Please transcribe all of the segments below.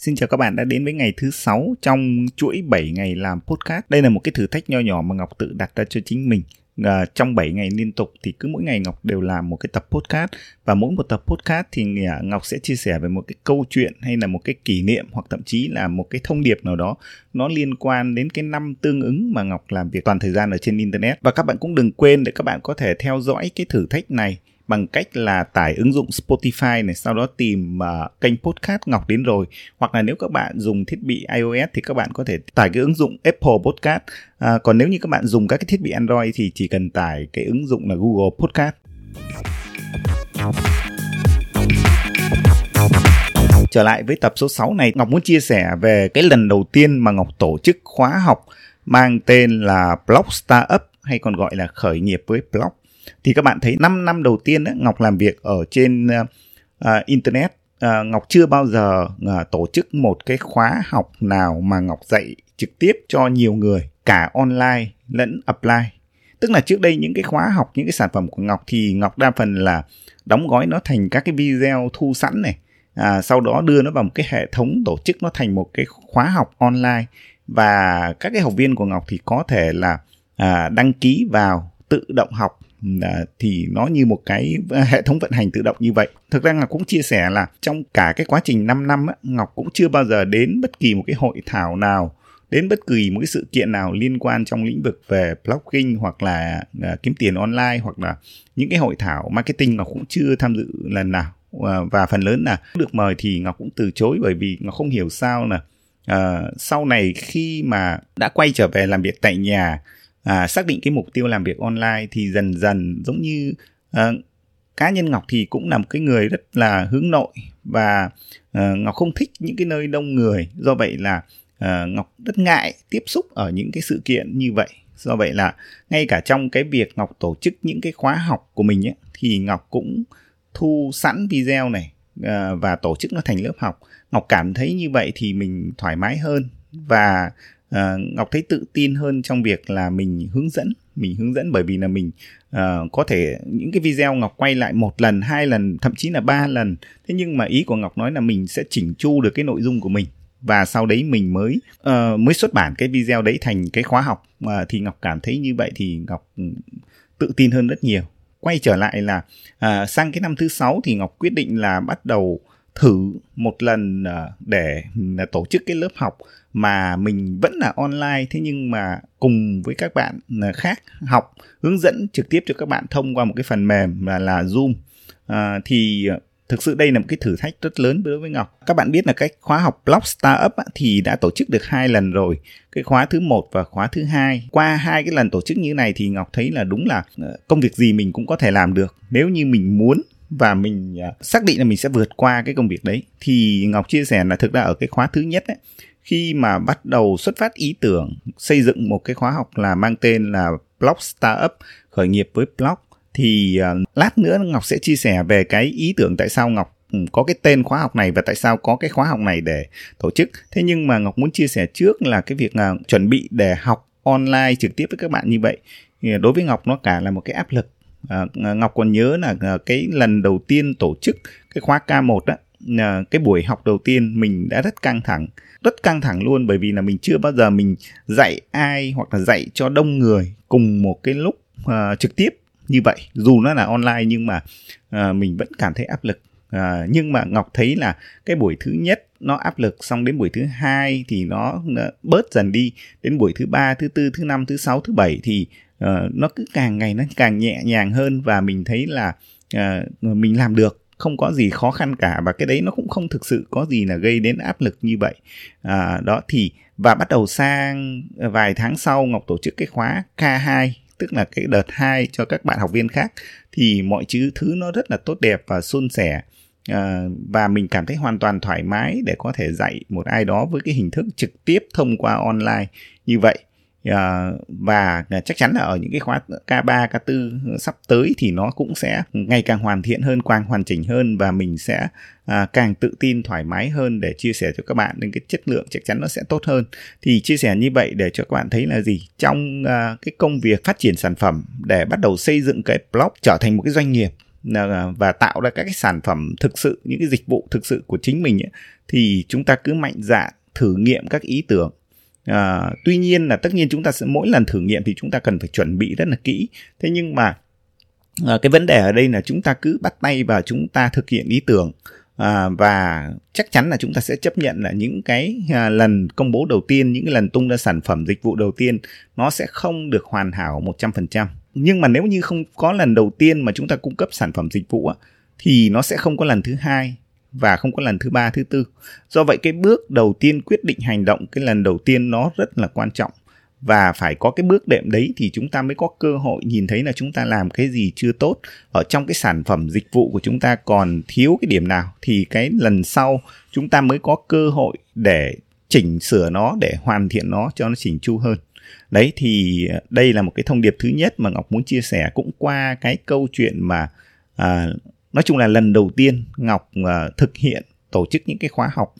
Xin chào các bạn đã đến với ngày thứ 6 trong chuỗi 7 ngày làm podcast. Đây là một cái thử thách nho nhỏ mà Ngọc tự đặt ra cho chính mình. À, trong 7 ngày liên tục thì cứ mỗi ngày Ngọc đều làm một cái tập podcast và mỗi một tập podcast thì Ngọc sẽ chia sẻ về một cái câu chuyện hay là một cái kỷ niệm hoặc thậm chí là một cái thông điệp nào đó nó liên quan đến cái năm tương ứng mà Ngọc làm việc toàn thời gian ở trên internet và các bạn cũng đừng quên để các bạn có thể theo dõi cái thử thách này bằng cách là tải ứng dụng Spotify này sau đó tìm uh, kênh podcast Ngọc đến rồi. Hoặc là nếu các bạn dùng thiết bị iOS thì các bạn có thể tải cái ứng dụng Apple Podcast. À, còn nếu như các bạn dùng các cái thiết bị Android thì chỉ cần tải cái ứng dụng là Google Podcast. Trở lại với tập số 6 này, Ngọc muốn chia sẻ về cái lần đầu tiên mà Ngọc tổ chức khóa học mang tên là Blog Startup hay còn gọi là khởi nghiệp với blog thì các bạn thấy 5 năm đầu tiên ấy, Ngọc làm việc ở trên uh, uh, internet. Uh, Ngọc chưa bao giờ uh, tổ chức một cái khóa học nào mà Ngọc dạy trực tiếp cho nhiều người cả online lẫn offline tức là trước đây những cái khóa học những cái sản phẩm của Ngọc thì Ngọc đa phần là đóng gói nó thành các cái video thu sẵn này. À, sau đó đưa nó vào một cái hệ thống tổ chức nó thành một cái khóa học online. Và các cái học viên của Ngọc thì có thể là à, đăng ký vào tự động học à, thì nó như một cái à, hệ thống vận hành tự động như vậy. Thực ra là cũng chia sẻ là trong cả cái quá trình 5 năm á, Ngọc cũng chưa bao giờ đến bất kỳ một cái hội thảo nào đến bất kỳ một cái sự kiện nào liên quan trong lĩnh vực về blogging hoặc là à, kiếm tiền online hoặc là những cái hội thảo marketing Ngọc cũng chưa tham dự lần nào và phần lớn là được mời thì Ngọc cũng từ chối bởi vì Ngọc không hiểu sao là uh, sau này khi mà đã quay trở về làm việc tại nhà à, xác định cái mục tiêu làm việc online thì dần dần giống như à, cá nhân ngọc thì cũng là một cái người rất là hướng nội và à, ngọc không thích những cái nơi đông người. Do vậy là à, ngọc rất ngại tiếp xúc ở những cái sự kiện như vậy. Do vậy là ngay cả trong cái việc ngọc tổ chức những cái khóa học của mình ấy, thì ngọc cũng thu sẵn video này à, và tổ chức nó thành lớp học. Ngọc cảm thấy như vậy thì mình thoải mái hơn. Và à, ngọc thấy tự tin hơn trong việc là mình hướng dẫn mình hướng dẫn bởi vì là mình uh, có thể những cái video ngọc quay lại một lần hai lần thậm chí là ba lần. Thế nhưng mà ý của ngọc nói là mình sẽ chỉnh chu được cái nội dung của mình. Và sau đấy mình mới uh, mới xuất bản cái video đấy thành cái khóa học. Mà uh, thì ngọc cảm thấy như vậy thì ngọc ừ, tự tin hơn rất nhiều. Quay trở lại là uh, sang cái năm thứ sáu thì ngọc quyết định là bắt đầu thử một lần à, để à, tổ chức cái lớp học mà mình vẫn là online thế nhưng mà cùng với các bạn à, khác học hướng dẫn trực tiếp cho các bạn thông qua một cái phần mềm là là Zoom à, thì thực sự đây là một cái thử thách rất lớn đối với Ngọc. Các bạn biết là cái khóa học Blog Startup thì đã tổ chức được hai lần rồi, cái khóa thứ một và khóa thứ hai. Qua hai cái lần tổ chức như này thì Ngọc thấy là đúng là công việc gì mình cũng có thể làm được nếu như mình muốn và mình à, xác định là mình sẽ vượt qua cái công việc đấy thì Ngọc chia sẻ là thực ra ở cái khóa thứ nhất ấy, khi mà bắt đầu xuất phát ý tưởng xây dựng một cái khóa học là mang tên là Blog Startup khởi nghiệp với blog thì à, lát nữa Ngọc sẽ chia sẻ về cái ý tưởng tại sao Ngọc ừ, có cái tên khóa học này và tại sao có cái khóa học này để tổ chức. Thế nhưng mà Ngọc muốn chia sẻ trước là cái việc là chuẩn bị để học online trực tiếp với các bạn như vậy đối với Ngọc nó cả là một cái áp lực. À, Ngọc còn nhớ là à, cái lần đầu tiên tổ chức cái khóa K1 á, à, cái buổi học đầu tiên mình đã rất căng thẳng rất căng thẳng luôn bởi vì là mình chưa bao giờ mình dạy ai hoặc là dạy cho đông người cùng một cái lúc uh, trực tiếp như vậy. Dù nó là online nhưng mà uh, mình vẫn cảm thấy áp lực. Uh, nhưng mà ngọc thấy là cái buổi thứ nhất nó áp lực xong đến buổi thứ hai thì nó, nó bớt dần đi. Đến buổi thứ ba thứ tư thứ năm thứ sáu thứ bảy thì uh, nó cứ càng ngày nó càng nhẹ nhàng hơn và mình thấy là uh, mình làm được không có gì khó khăn cả và cái đấy nó cũng không thực sự có gì là gây đến áp lực như vậy. À, đó thì và bắt đầu sang vài tháng sau ngọc tổ chức cái khóa K2 tức là cái đợt 2 cho các bạn học viên khác thì mọi chữ thứ nó rất là tốt đẹp và suôn sẻ. À, và mình cảm thấy hoàn toàn thoải mái để có thể dạy một ai đó với cái hình thức trực tiếp thông qua online như vậy. Ờ, và à, chắc chắn là ở những cái khóa K3, K4 sắp tới thì nó cũng sẽ ngày càng hoàn thiện hơn, càng hoàn chỉnh hơn và mình sẽ à, càng tự tin thoải mái hơn để chia sẻ cho các bạn nên cái chất lượng chắc chắn nó sẽ tốt hơn. Thì chia sẻ như vậy để cho các bạn thấy là gì trong à, cái công việc phát triển sản phẩm để bắt đầu xây dựng cái blog trở thành một cái doanh nghiệp à, và tạo ra các cái sản phẩm thực sự những cái dịch vụ thực sự của chính mình ấy, thì chúng ta cứ mạnh dạn thử nghiệm các ý tưởng à, tuy nhiên là tất nhiên chúng ta sẽ mỗi lần thử nghiệm thì chúng ta cần phải chuẩn bị rất là kỹ. Thế nhưng mà à, cái vấn đề ở đây là chúng ta cứ bắt tay và chúng ta thực hiện ý tưởng. À, và chắc chắn là chúng ta sẽ chấp nhận là những cái à, lần công bố đầu tiên những cái lần tung ra sản phẩm dịch vụ đầu tiên nó sẽ không được hoàn hảo 100% nhưng mà nếu như không có lần đầu tiên mà chúng ta cung cấp sản phẩm dịch vụ á, thì nó sẽ không có lần thứ hai và không có lần thứ ba thứ tư. Do vậy cái bước đầu tiên quyết định hành động cái lần đầu tiên nó rất là quan trọng. Và phải có cái bước đệm đấy thì chúng ta mới có cơ hội nhìn thấy là chúng ta làm cái gì chưa tốt. Ở trong cái sản phẩm dịch vụ của chúng ta còn thiếu cái điểm nào thì cái lần sau chúng ta mới có cơ hội để chỉnh sửa nó để hoàn thiện nó cho nó chỉnh chu hơn. Đấy thì đây là một cái thông điệp thứ nhất mà ngọc muốn chia sẻ. Cũng qua cái câu chuyện mà à, nói chung là lần đầu tiên ngọc uh, thực hiện tổ chức những cái khóa học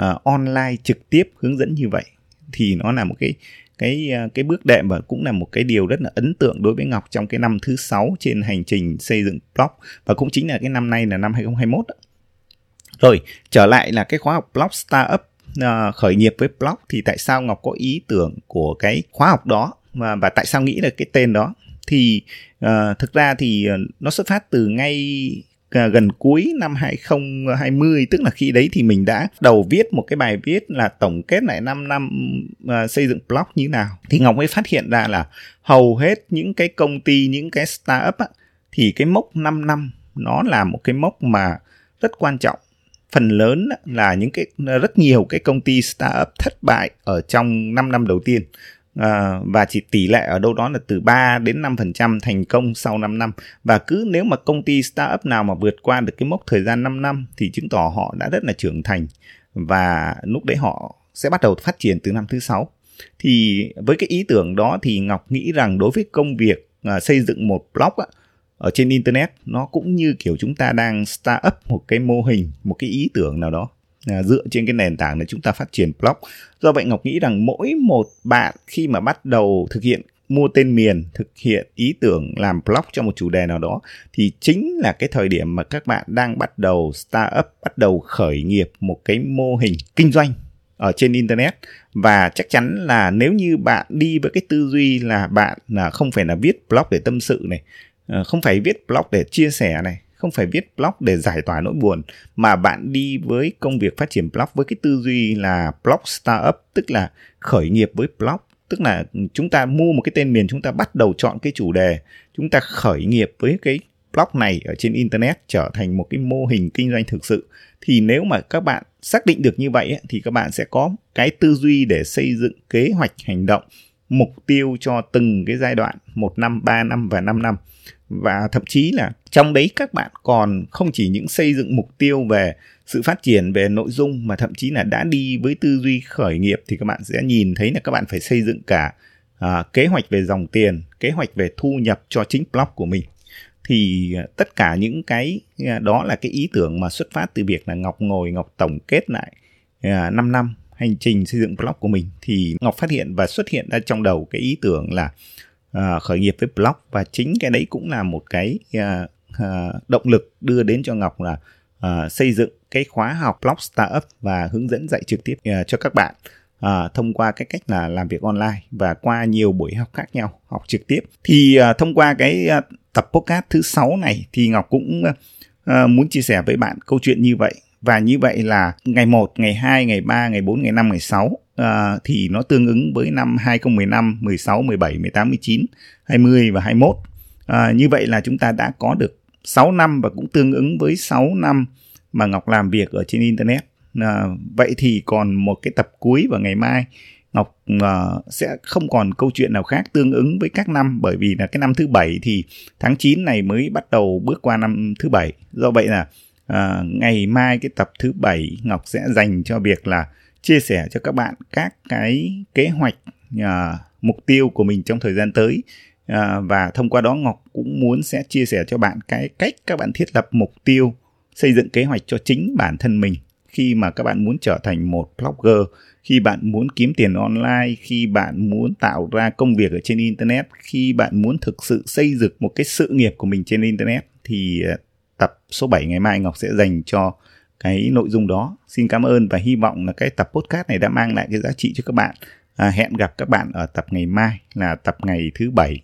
uh, online trực tiếp hướng dẫn như vậy thì nó là một cái cái à, cái bước đệm và cũng là một cái điều rất là ấn tượng đối với Ngọc trong cái năm thứ sáu trên hành trình xây dựng blog và cũng chính là cái năm nay là năm 2021 đó. Rồi, trở lại là cái khóa học blog startup uh, khởi nghiệp với blog thì tại sao Ngọc có ý tưởng của cái khóa học đó và, và tại sao nghĩ là cái tên đó thì uh, thực ra thì nó xuất phát từ ngay À, gần cuối năm 2020 tức là khi đấy thì mình đã đầu viết một cái bài viết là tổng kết lại 5 năm uh, xây dựng blog như nào. Thì Ngọc mới phát hiện ra là hầu hết những cái công ty những cái startup á, thì cái mốc 5 năm nó là một cái mốc mà rất quan trọng. Phần lớn là những cái rất nhiều cái công ty startup thất bại ở trong 5 năm đầu tiên à, và chỉ tỷ lệ ở đâu đó là từ 3 đến 5% thành công sau 5 năm. Và cứ nếu mà công ty startup nào mà vượt qua được cái mốc thời gian 5 năm thì chứng tỏ họ đã rất là trưởng thành. Và lúc đấy họ sẽ bắt đầu phát triển từ năm thứ sáu. Thì với cái ý tưởng đó thì Ngọc nghĩ rằng đối với công việc à, xây dựng một blog á, ở trên internet nó cũng như kiểu chúng ta đang start up một cái mô hình một cái ý tưởng nào đó à, dựa trên cái nền tảng để chúng ta phát triển blog. Do vậy ngọc nghĩ rằng mỗi một bạn khi mà bắt đầu thực hiện mua tên miền thực hiện ý tưởng làm blog cho một chủ đề nào đó thì chính là cái thời điểm mà các bạn đang bắt đầu start up bắt đầu khởi nghiệp một cái mô hình kinh doanh ở trên internet. Và chắc chắn là nếu như bạn đi với cái tư duy là bạn là không phải là viết blog để tâm sự này ờ, không phải viết blog để chia sẻ này không phải viết blog để giải tỏa nỗi buồn, mà bạn đi với công việc phát triển blog với cái tư duy là blog startup, tức là khởi nghiệp với blog. Tức là chúng ta mua một cái tên miền, chúng ta bắt đầu chọn cái chủ đề. Chúng ta khởi nghiệp với cái blog này ở trên internet trở thành một cái mô hình kinh doanh thực sự. Thì nếu mà các bạn xác định được như vậy thì các bạn sẽ có cái tư duy để xây dựng kế hoạch hành động mục tiêu cho từng cái giai đoạn một năm ba năm và 5 năm. Và thậm chí là trong đấy các bạn còn không chỉ những xây dựng mục tiêu về sự phát triển về nội dung mà thậm chí là đã đi với tư duy khởi nghiệp thì các bạn sẽ nhìn thấy là các bạn phải xây dựng cả à, kế hoạch về dòng tiền kế hoạch về thu nhập cho chính blog của mình. Thì à, tất cả những cái à, đó là cái ý tưởng mà xuất phát từ việc là ngọc ngồi ngọc tổng kết lại à, 5 năm hành trình xây dựng blog của mình thì ngọc phát hiện và xuất hiện ra trong đầu cái ý tưởng là uh, khởi nghiệp với blog. Và chính cái đấy cũng là một cái uh, uh, động lực đưa đến cho Ngọc là uh, xây dựng cái khóa học blog startup và hướng dẫn dạy trực tiếp uh, cho các bạn uh, thông qua cái cách là làm việc online và qua nhiều buổi học khác nhau học trực tiếp. Thì uh, thông qua cái uh, tập podcast thứ sáu này thì Ngọc cũng uh, muốn chia sẻ với bạn câu chuyện như vậy và như vậy là ngày 1, ngày 2, ngày 3, ngày 4, ngày 5, ngày 6 à, ờ, thì nó tương ứng với năm 2015, 16, 17, 18, 19, 20 và 21. À, ờ, như vậy là chúng ta đã có được 6 năm và cũng tương ứng với 6 năm mà Ngọc làm việc ở trên internet. À, vậy thì còn một cái tập cuối vào ngày mai Ngọc uh, sẽ không còn câu chuyện nào khác tương ứng với các năm bởi vì là cái năm thứ bảy thì tháng 9 này mới bắt đầu bước qua năm thứ bảy. Do vậy là à, ngày mai cái tập thứ bảy Ngọc sẽ dành cho việc là chia sẻ cho các bạn các cái kế hoạch à, mục tiêu của mình trong thời gian tới. À, và thông qua đó Ngọc cũng muốn sẽ chia sẻ cho bạn cái cách các bạn thiết lập mục tiêu xây dựng kế hoạch cho chính bản thân mình. Khi mà các bạn muốn trở thành một blogger khi bạn muốn kiếm tiền online khi bạn muốn tạo ra công việc ở trên internet khi bạn muốn thực sự xây dựng một cái sự nghiệp của mình trên internet thì à, tập số 7 ngày mai Ngọc sẽ dành cho cái nội dung đó. Xin cảm ơn và hy vọng là cái tập podcast này đã mang lại cái giá trị cho các bạn. À, hẹn gặp các bạn ở tập ngày mai là tập ngày thứ bảy.